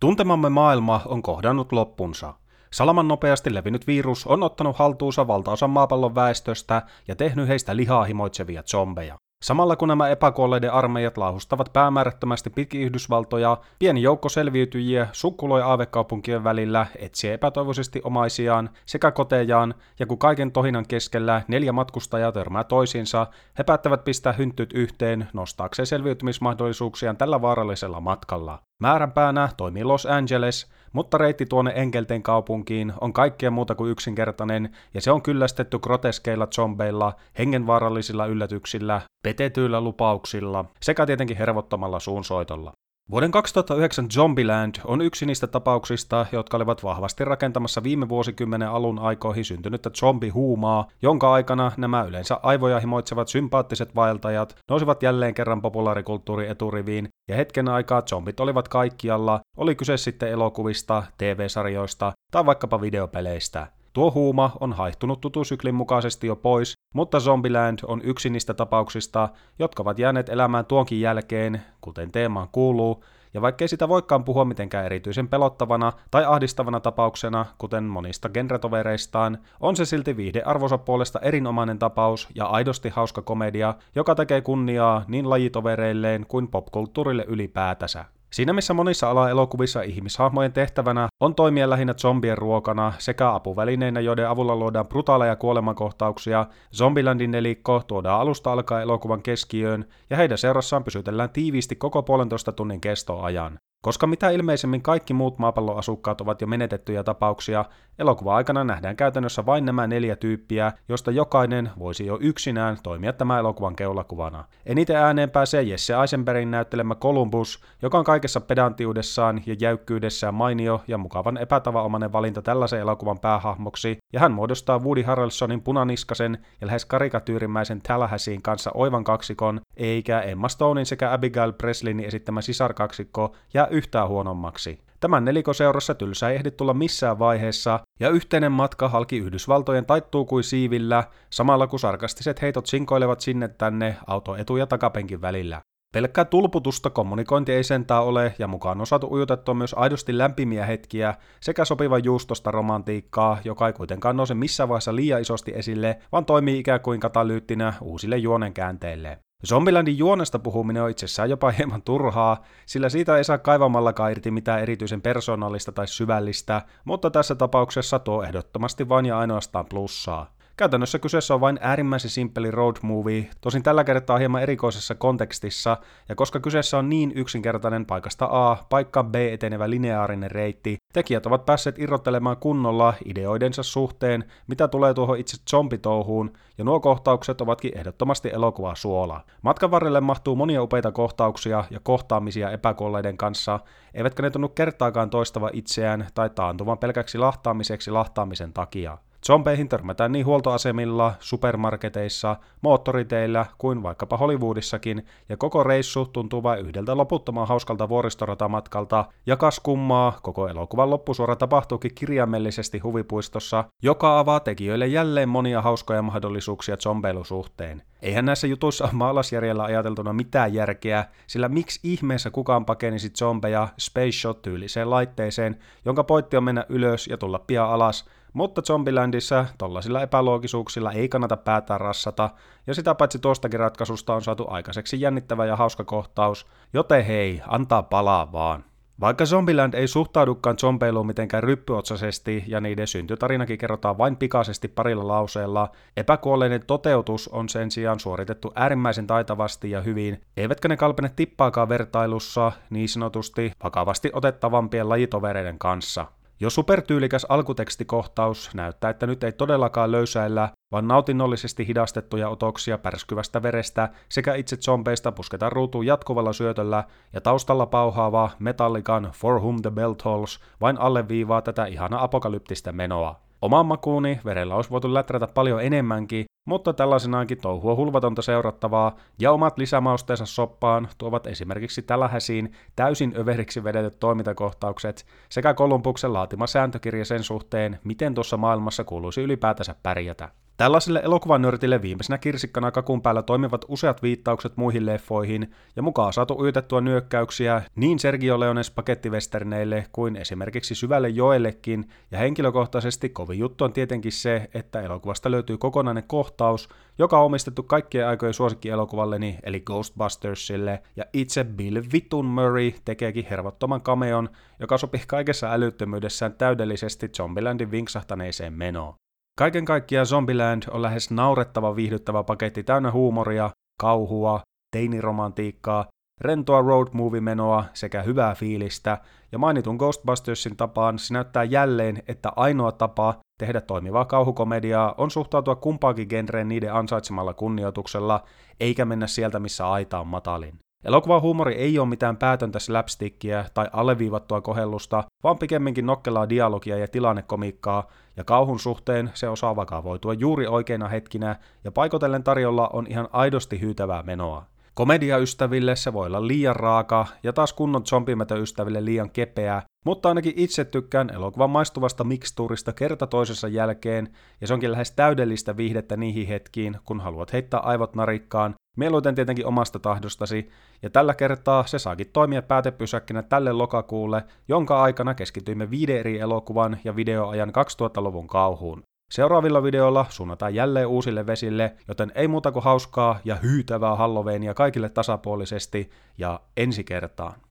Tuntemamme maailma on kohdannut loppunsa. Salaman nopeasti levinnyt virus on ottanut haltuunsa valtaosan maapallon väestöstä ja tehnyt heistä lihaa himoitsevia zombeja. Samalla kun nämä epäkuolleiden armeijat lauhustavat päämäärättömästi pitkin Yhdysvaltoja, pieni joukko selviytyjiä sukkuloi aavekaupunkien välillä etsiä epätoivoisesti omaisiaan sekä kotejaan, ja kun kaiken tohinan keskellä neljä matkustajaa törmää toisiinsa, he päättävät pistää hyntyt yhteen nostaakseen selviytymismahdollisuuksiaan tällä vaarallisella matkalla. Määränpäänä toimii Los Angeles, mutta reitti tuonne Enkelten kaupunkiin on kaikkea muuta kuin yksinkertainen, ja se on kyllästetty groteskeilla zombeilla, hengenvaarallisilla yllätyksillä, petetyillä lupauksilla sekä tietenkin hervottomalla suunsoitolla. Vuoden 2009 Zombieland on yksi niistä tapauksista, jotka olivat vahvasti rakentamassa viime vuosikymmenen alun aikoihin syntynyttä zombihuumaa, jonka aikana nämä yleensä aivoja himoitsevat sympaattiset vaeltajat nousivat jälleen kerran populaarikulttuuri eturiviin, ja hetken aikaa zombit olivat kaikkialla, oli kyse sitten elokuvista, TV-sarjoista tai vaikkapa videopeleistä. Tuo huuma on haihtunut tutusyklin mukaisesti jo pois, mutta Zombieland on yksi niistä tapauksista, jotka ovat jääneet elämään tuonkin jälkeen, kuten teemaan kuuluu, ja vaikkei sitä voikaan puhua mitenkään erityisen pelottavana tai ahdistavana tapauksena, kuten monista genretovereistaan, on se silti viihdearvonsa puolesta erinomainen tapaus ja aidosti hauska komedia, joka tekee kunniaa niin lajitovereilleen kuin popkulttuurille ylipäätänsä. Siinä missä monissa ala-elokuvissa ihmishahmojen tehtävänä on toimia lähinnä zombien ruokana sekä apuvälineinä, joiden avulla luodaan brutaaleja kuolemankohtauksia, Zombielandin nelikko tuodaan alusta alkaen elokuvan keskiöön ja heidän seurassaan pysytellään tiiviisti koko puolentoista tunnin kestoajan. Koska mitä ilmeisemmin kaikki muut maapallon asukkaat ovat jo menetettyjä tapauksia, elokuva-aikana nähdään käytännössä vain nämä neljä tyyppiä, josta jokainen voisi jo yksinään toimia tämän elokuvan keulakuvana. Eniten ääneen pääsee Jesse Eisenbergin näyttelemä Columbus, joka on kaikessa pedantiudessaan ja jäykkyydessään mainio ja mukavan epätavanomainen valinta tällaisen elokuvan päähahmoksi, ja hän muodostaa Woody Harrelsonin punaniskasen ja lähes karikatyyrimäisen Tallahassein kanssa oivan kaksikon, eikä Emma Stonein sekä Abigail Presleyin esittämä sisarkaksikko jää yhtään huonommaksi. Tämän nelikoseurassa tylsä ei ehdi tulla missään vaiheessa, ja yhteinen matka halki Yhdysvaltojen taittuu kuin siivillä, samalla kun sarkastiset heitot sinkoilevat sinne tänne auto etu- ja takapenkin välillä. Pelkkää tulputusta kommunikointi ei sentää ole, ja mukaan on saatu ujutettua myös aidosti lämpimiä hetkiä sekä sopivan juustosta romantiikkaa, joka ei kuitenkaan nouse missään vaiheessa liian isosti esille, vaan toimii ikään kuin katalyyttinä uusille juonen käänteille. Zombilandin juonesta puhuminen on itsessään jopa hieman turhaa, sillä siitä ei saa kaivamallakaan irti mitään erityisen persoonallista tai syvällistä, mutta tässä tapauksessa tuo ehdottomasti vain ja ainoastaan plussaa. Käytännössä kyseessä on vain äärimmäisen simppeli road movie, tosin tällä kertaa hieman erikoisessa kontekstissa, ja koska kyseessä on niin yksinkertainen paikasta A paikkaan B etenevä lineaarinen reitti, tekijät ovat päässeet irrottelemaan kunnolla ideoidensa suhteen, mitä tulee tuohon itse zombitouhuun, ja nuo kohtaukset ovatkin ehdottomasti elokuvaa suola. Matkan varrelle mahtuu monia upeita kohtauksia ja kohtaamisia epäkolleiden kanssa, eivätkä ne tunnu kertaakaan toistava itseään tai taantuvan pelkäksi lahtaamiseksi lahtaamisen takia. Zombeihin törmätään niin huoltoasemilla, supermarketeissa, moottoriteillä kuin vaikkapa Hollywoodissakin, ja koko reissu tuntuu vain yhdeltä loputtoman hauskalta vuoristoratamatkalta, ja kas kummaa, koko elokuvan loppusuora tapahtuukin kirjaimellisesti huvipuistossa, joka avaa tekijöille jälleen monia hauskoja mahdollisuuksia zombeilusuhteen. Eihän näissä jutuissa ole maalasjärjellä ajateltuna mitään järkeä, sillä miksi ihmeessä kukaan pakenisi zombeja Space Shot-tyyliseen laitteeseen, jonka pointti on mennä ylös ja tulla pian alas, mutta Zombielandissa tollaisilla epäloogisuuksilla ei kannata päätää rassata, ja sitä paitsi tuostakin ratkaisusta on saatu aikaiseksi jännittävä ja hauska kohtaus, joten hei, antaa palaa vaan. Vaikka Zombieland ei suhtaudukaan zombeiluun mitenkään ryppyotsaisesti ja niiden syntytarinakin kerrotaan vain pikaisesti parilla lauseella, epäkuolleinen toteutus on sen sijaan suoritettu äärimmäisen taitavasti ja hyvin, eivätkä ne kalpene tippaakaan vertailussa niin sanotusti vakavasti otettavampien lajitovereiden kanssa. Jo supertyylikäs alkutekstikohtaus näyttää, että nyt ei todellakaan löysäillä, vaan nautinnollisesti hidastettuja otoksia pärskyvästä verestä sekä itse zombeista pusketaan ruutuun jatkuvalla syötöllä ja taustalla pauhaava Metallican For Whom the Bell Tolls vain alleviivaa tätä ihana apokalyptistä menoa. Oman makuuni verellä olisi voitu läträtä paljon enemmänkin, mutta tällaisenaankin touhua hulvatonta seurattavaa ja omat lisämausteensa soppaan tuovat esimerkiksi tällä häsiin täysin överiksi vedetyt toimintakohtaukset sekä Kolumbuksen laatima sääntökirja sen suhteen, miten tuossa maailmassa kuuluisi ylipäätänsä pärjätä. Tällaiselle elokuvanörtille viimeisenä kirsikkana kakun päällä toimivat useat viittaukset muihin leffoihin ja mukaan saatu uitettua nyökkäyksiä niin Sergio Leones pakettivesterneille kuin esimerkiksi Syvälle joellekin, ja henkilökohtaisesti kovin juttu on tietenkin se, että elokuvasta löytyy kokonainen kohtaus, joka on omistettu kaikkien aikojen suosikkielokuvalleni eli Ghostbustersille, ja itse Bill Vitun Murray tekeekin hervottoman kameon, joka sopii kaikessa älyttömyydessään täydellisesti Zombielandin vinksahtaneeseen menoon. Kaiken kaikkiaan Zombieland on lähes naurettava viihdyttävä paketti täynnä huumoria, kauhua, teiniromantiikkaa, rentoa road movie-menoa sekä hyvää fiilistä, ja mainitun Ghostbustersin tapaan se näyttää jälleen, että ainoa tapa tehdä toimivaa kauhukomediaa on suhtautua kumpaakin genreen niiden ansaitsemalla kunnioituksella, eikä mennä sieltä missä aita on matalin. Elokuvan huumori ei ole mitään päätöntä slapstickia tai alleviivattua kohellusta, vaan pikemminkin nokkelaa dialogia ja tilannekomiikkaa, ja kauhun suhteen se osaa vakavoitua juuri oikeina hetkinä, ja paikotellen tarjolla on ihan aidosti hyytävää menoa. Komediaystäville se voi olla liian raaka ja taas kunnon zombimätöystäville liian kepeä, mutta ainakin itse tykkään elokuvan maistuvasta mikstuurista kerta toisessa jälkeen, ja se onkin lähes täydellistä viihdettä niihin hetkiin, kun haluat heittää aivot narikkaan, mieluiten tietenkin omasta tahdostasi, ja tällä kertaa se saakin toimia päätepysäkkinä tälle lokakuulle, jonka aikana keskityimme viiden eri elokuvan ja videoajan 2000-luvun kauhuun. Seuraavilla videoilla suunnataan jälleen uusille vesille, joten ei muuta kuin hauskaa ja hyytävää Halloweenia kaikille tasapuolisesti ja ensi kertaan.